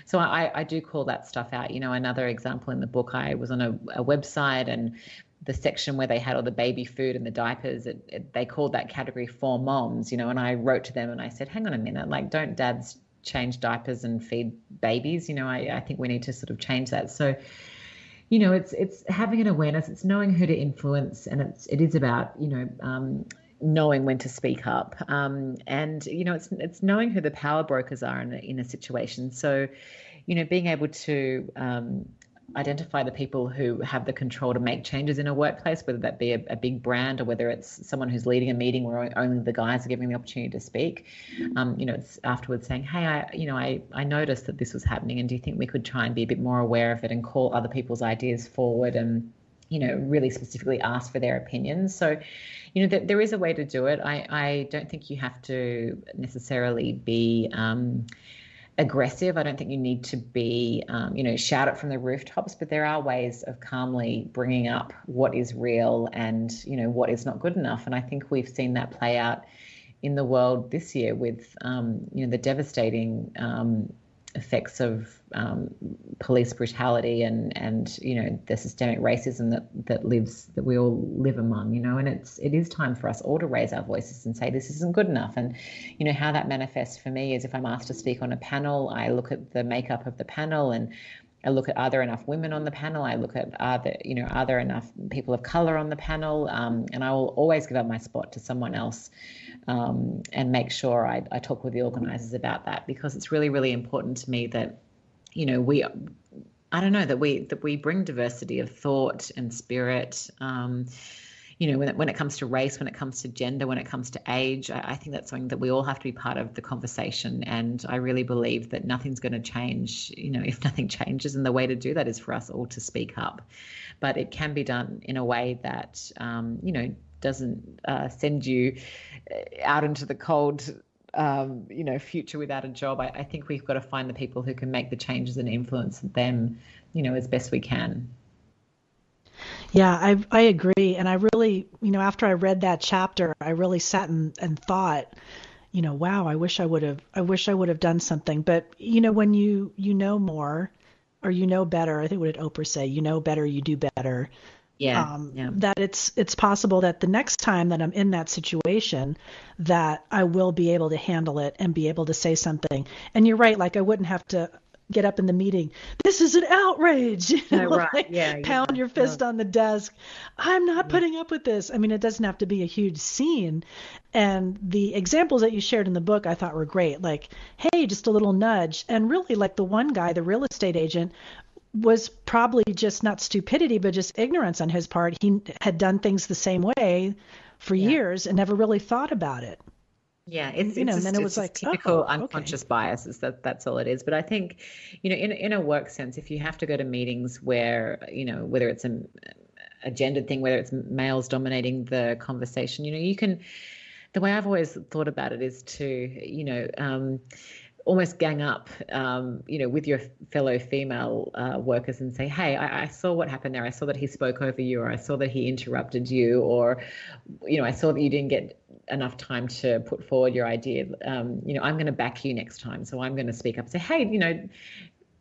So I I do call that stuff out. You know, another example in the book, I was on a, a website and the section where they had all the baby food and the diapers, it, it, they called that category for moms, you know, and I wrote to them and I said, hang on a minute, like, don't dads change diapers and feed babies? You know, I, I think we need to sort of change that. So, you know, it's it's having an awareness, it's knowing who to influence, and it's it is about you know um, knowing when to speak up, um, and you know, it's it's knowing who the power brokers are in a, in a situation. So, you know, being able to um, identify the people who have the control to make changes in a workplace, whether that be a, a, big brand or whether it's someone who's leading a meeting where only the guys are giving the opportunity to speak. Um, you know, it's afterwards saying, "Hey, I, you know, I, I noticed that this was happening, and do you think we could try and be a bit more aware of it and call other people's ideas forward and, you know, really specifically ask for their opinions?" So. You know, th- there is a way to do it. I, I don't think you have to necessarily be um, aggressive. I don't think you need to be, um, you know, shout it from the rooftops, but there are ways of calmly bringing up what is real and, you know, what is not good enough. And I think we've seen that play out in the world this year with um, you know the devastating um, effects of um, police brutality and and you know the systemic racism that that lives that we all live among you know and it's it is time for us all to raise our voices and say this isn't good enough. And you know how that manifests for me is if I'm asked to speak on a panel I look at the makeup of the panel and I look at are there enough women on the panel? I look at are there you know are there enough people of color on the panel? Um, and I will always give up my spot to someone else um, and make sure I, I talk with the organisers about that because it's really really important to me that you know we I don't know that we that we bring diversity of thought and spirit. Um, you know, when it, when it comes to race, when it comes to gender, when it comes to age, I, I think that's something that we all have to be part of the conversation. And I really believe that nothing's going to change, you know, if nothing changes. And the way to do that is for us all to speak up. But it can be done in a way that, um, you know, doesn't uh, send you uh, out into the cold um, you know, future without a job. I, I, think we've got to find the people who can make the changes and influence them, you know, as best we can. Yeah, I I agree, and I really, you know, after I read that chapter, I really sat and, and thought, you know, wow, I wish I would have, I wish I would have done something. But you know, when you you know more, or you know better, I think what did Oprah say? You know better, you do better. Yeah, um, yeah. That it's it's possible that the next time that I'm in that situation, that I will be able to handle it and be able to say something. And you're right, like I wouldn't have to get up in the meeting. This is an outrage. You know, right. like, yeah, pound yeah. your fist yeah. on the desk. I'm not putting up with this. I mean, it doesn't have to be a huge scene. And the examples that you shared in the book, I thought were great. Like, hey, just a little nudge. And really, like the one guy, the real estate agent, was probably just not stupidity, but just ignorance on his part. He had done things the same way for years and never really thought about it. Yeah, it's you know, just, and then it was like typical oh, unconscious okay. biases. That that's all it is. But I think, you know, in in a work sense, if you have to go to meetings where you know whether it's a a gendered thing, whether it's males dominating the conversation, you know, you can. The way I've always thought about it is to, you know. Um, almost gang up, um, you know, with your fellow female uh, workers and say, "Hey, I, I, saw what happened there. I saw that he spoke over you, or I saw that he interrupted you, or, you know, I saw that you didn't get enough time to put forward your idea. Um, you know, I'm going to back you next time, so I'm going to speak up and say, hey, you know."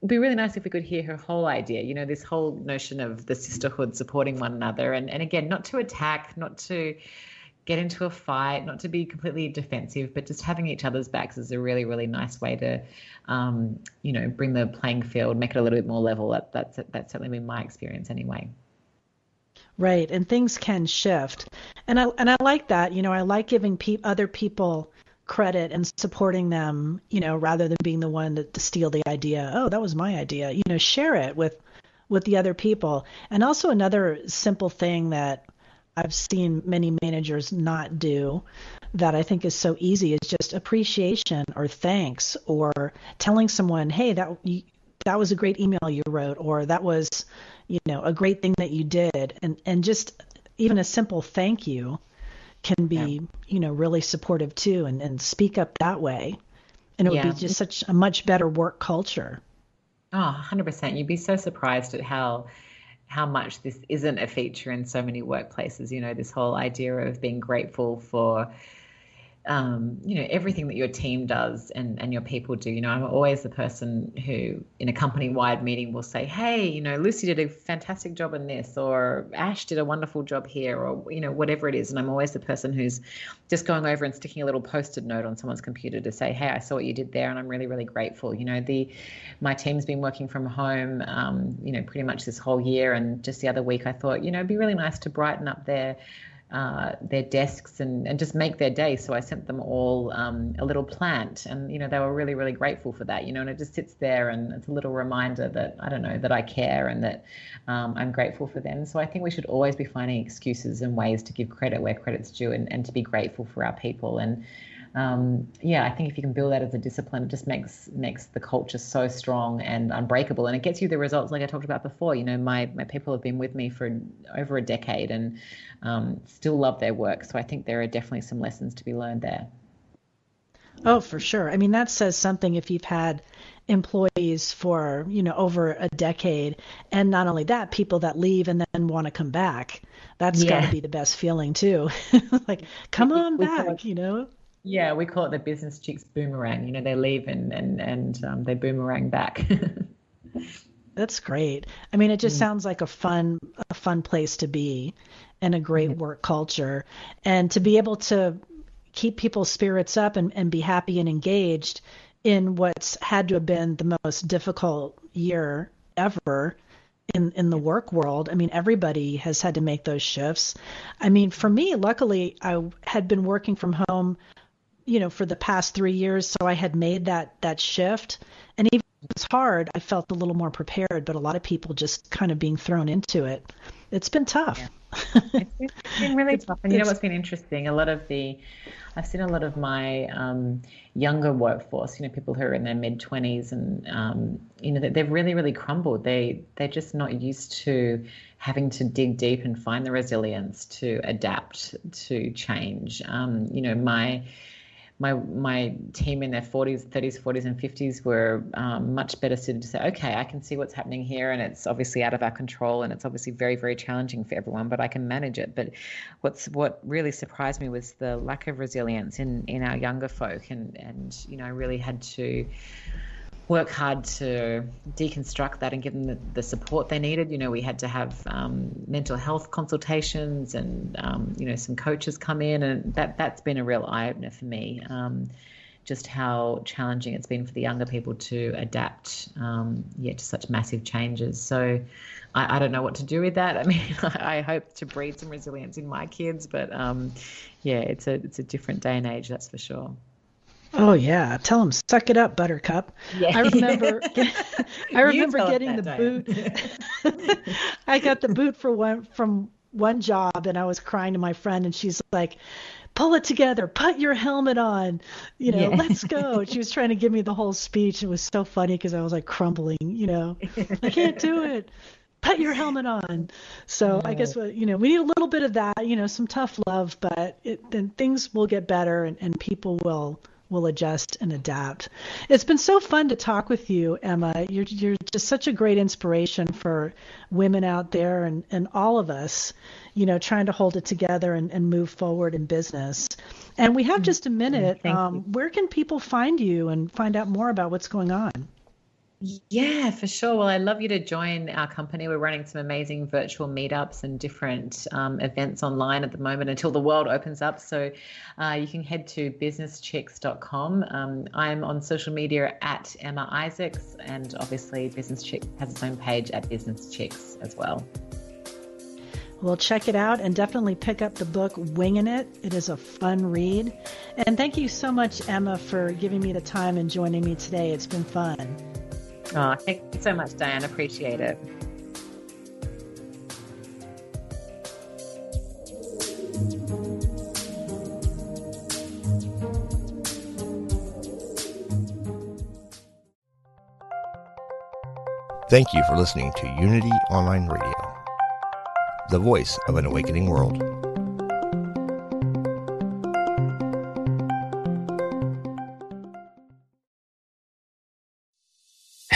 It'd be really nice if we could hear her whole idea. You know, this whole notion of the sisterhood supporting one another, and and again, not to attack, not to get into a fight, not to be completely defensive, but just having each other's backs is a really, really nice way to, um, you know, bring the playing field, make it a little bit more level. That, that's that's certainly been my experience anyway. Right, and things can shift, and I and I like that. You know, I like giving pe- other people credit and supporting them. You know, rather than being the one to, to steal the idea. Oh, that was my idea. You know, share it with with the other people. And also another simple thing that I've seen many managers not do that I think is so easy is just appreciation or thanks or telling someone, hey, that that was a great email you wrote or that was you know a great thing that you did. And and just even a simple thank you can be yeah. you know really supportive too and and speak up that way. And it yeah. would be just such a much better work culture. Oh 100% you'd be so surprised at how how much this isn't a feature in so many workplaces. You know this whole idea of being grateful for um, you know everything that your team does and and your people do. You know i'm always the person who in a company wide meeting will say hey you know lucy did a fantastic job in this or ash did a wonderful job here or you know whatever it is. And i'm always the person who's just going over and sticking a little Post-it note on someone's computer to say hey i saw what you did there and i'm really really grateful. You know the my team's been working from home um, you know pretty much this whole year and just the other week i thought you know it'd be really nice to brighten up their uh, their desks and, and just make their day. So I sent them all um, a little plant, and you know they were really really grateful for that. You know, and it just sits there, and it's a little reminder that I don't know that I care and that um, I'm grateful for them. So I think we should always be finding excuses and ways to give credit where credit's due, and, and to be grateful for our people and um, yeah, I think if you can build that as a discipline, it just makes makes the culture so strong and unbreakable, and it gets you the results like I talked about before. You know, my my people have been with me for over a decade and um, still love their work. So I think there are definitely some lessons to be learned there. Oh, for sure. I mean, that says something if you've had employees for you know over a decade, and not only that, people that leave and then want to come back. That's yeah. got to be the best feeling too. like, come on back, you know Yeah, we call it the business chicks boomerang. You know, they leave and and and um, they boomerang back. That's great. I mean, it just mm. sounds like a fun a fun place to be and a great mm-hmm. work culture. And to be able to keep people's spirits up and, and be happy and engaged in what's had to have been the most difficult year ever in in the work world. I mean, everybody has had to make those shifts. I mean, for me, luckily, I had been working from home, you know, for the past three years, so I had made that that shift. And even if it was hard, I felt a little more prepared. But a lot of people just kind of being thrown into it. It's been tough. Yeah it's been really tough. And you know what's been interesting? A lot of the, I've seen a lot of my um, younger workforce, you know, people who are in their mid 20s and, um, you know, they've really, really crumbled. They, they're just not used to having to dig deep and find the resilience to adapt to change. Um, you know, my, my my team in their 40s, 30s, 40s, and 50s were um, much better suited to say, okay, I can see what's happening here, and it's obviously out of our control, and it's obviously very, very challenging for everyone, but I can manage it. But what's what really surprised me was the lack of resilience in in our younger folk, and and you know, I really had to work hard to deconstruct that and give them the, the support they needed. You know, we had to have um, mental health consultations and um, you know some coaches come in, and that that's been a real eye opener for me. Um, just how challenging it's been for the younger people to adapt, um, yeah, to such massive changes. So, I, I, don't know what to do with that. I mean, I hope to breed some resilience in my kids, but um, yeah, it's a it's a different day and age, that's for sure. Oh yeah, tell him suck it up, Buttercup. Yeah. I remember, I remember getting the boot. I got the boot for one from one job, and I was crying to my friend, and she's like, "Pull it together, put your helmet on, you know, yeah. let's go." She was trying to give me the whole speech. It was so funny because I was like crumbling, you know, I can't do it. Put your helmet on. So I guess you know we need a little bit of that, you know, some tough love, but it, then things will get better, and, and people will will adjust and adapt. It's been so fun to talk with you, Emma. You're you're just such a great inspiration for women out there and, and all of us, you know, trying to hold it together and, and move forward in business. And we have just a minute. Um, where can people find you and find out more about what's going on? Yeah, for sure. Well, I'd love you to join our company. We're running some amazing virtual meetups and different um, events online at the moment until the world opens up. So uh, you can head to businesschicks.com. Um, I'm on social media at Emma Isaacs, and obviously, Business Chicks has its own page at Business Chicks as well. Well, check it out and definitely pick up the book Winging It. It is a fun read. And thank you so much, Emma, for giving me the time and joining me today. It's been fun. Oh, thank you so much, Diane. Appreciate it. Thank you for listening to Unity Online Radio, the voice of an awakening world.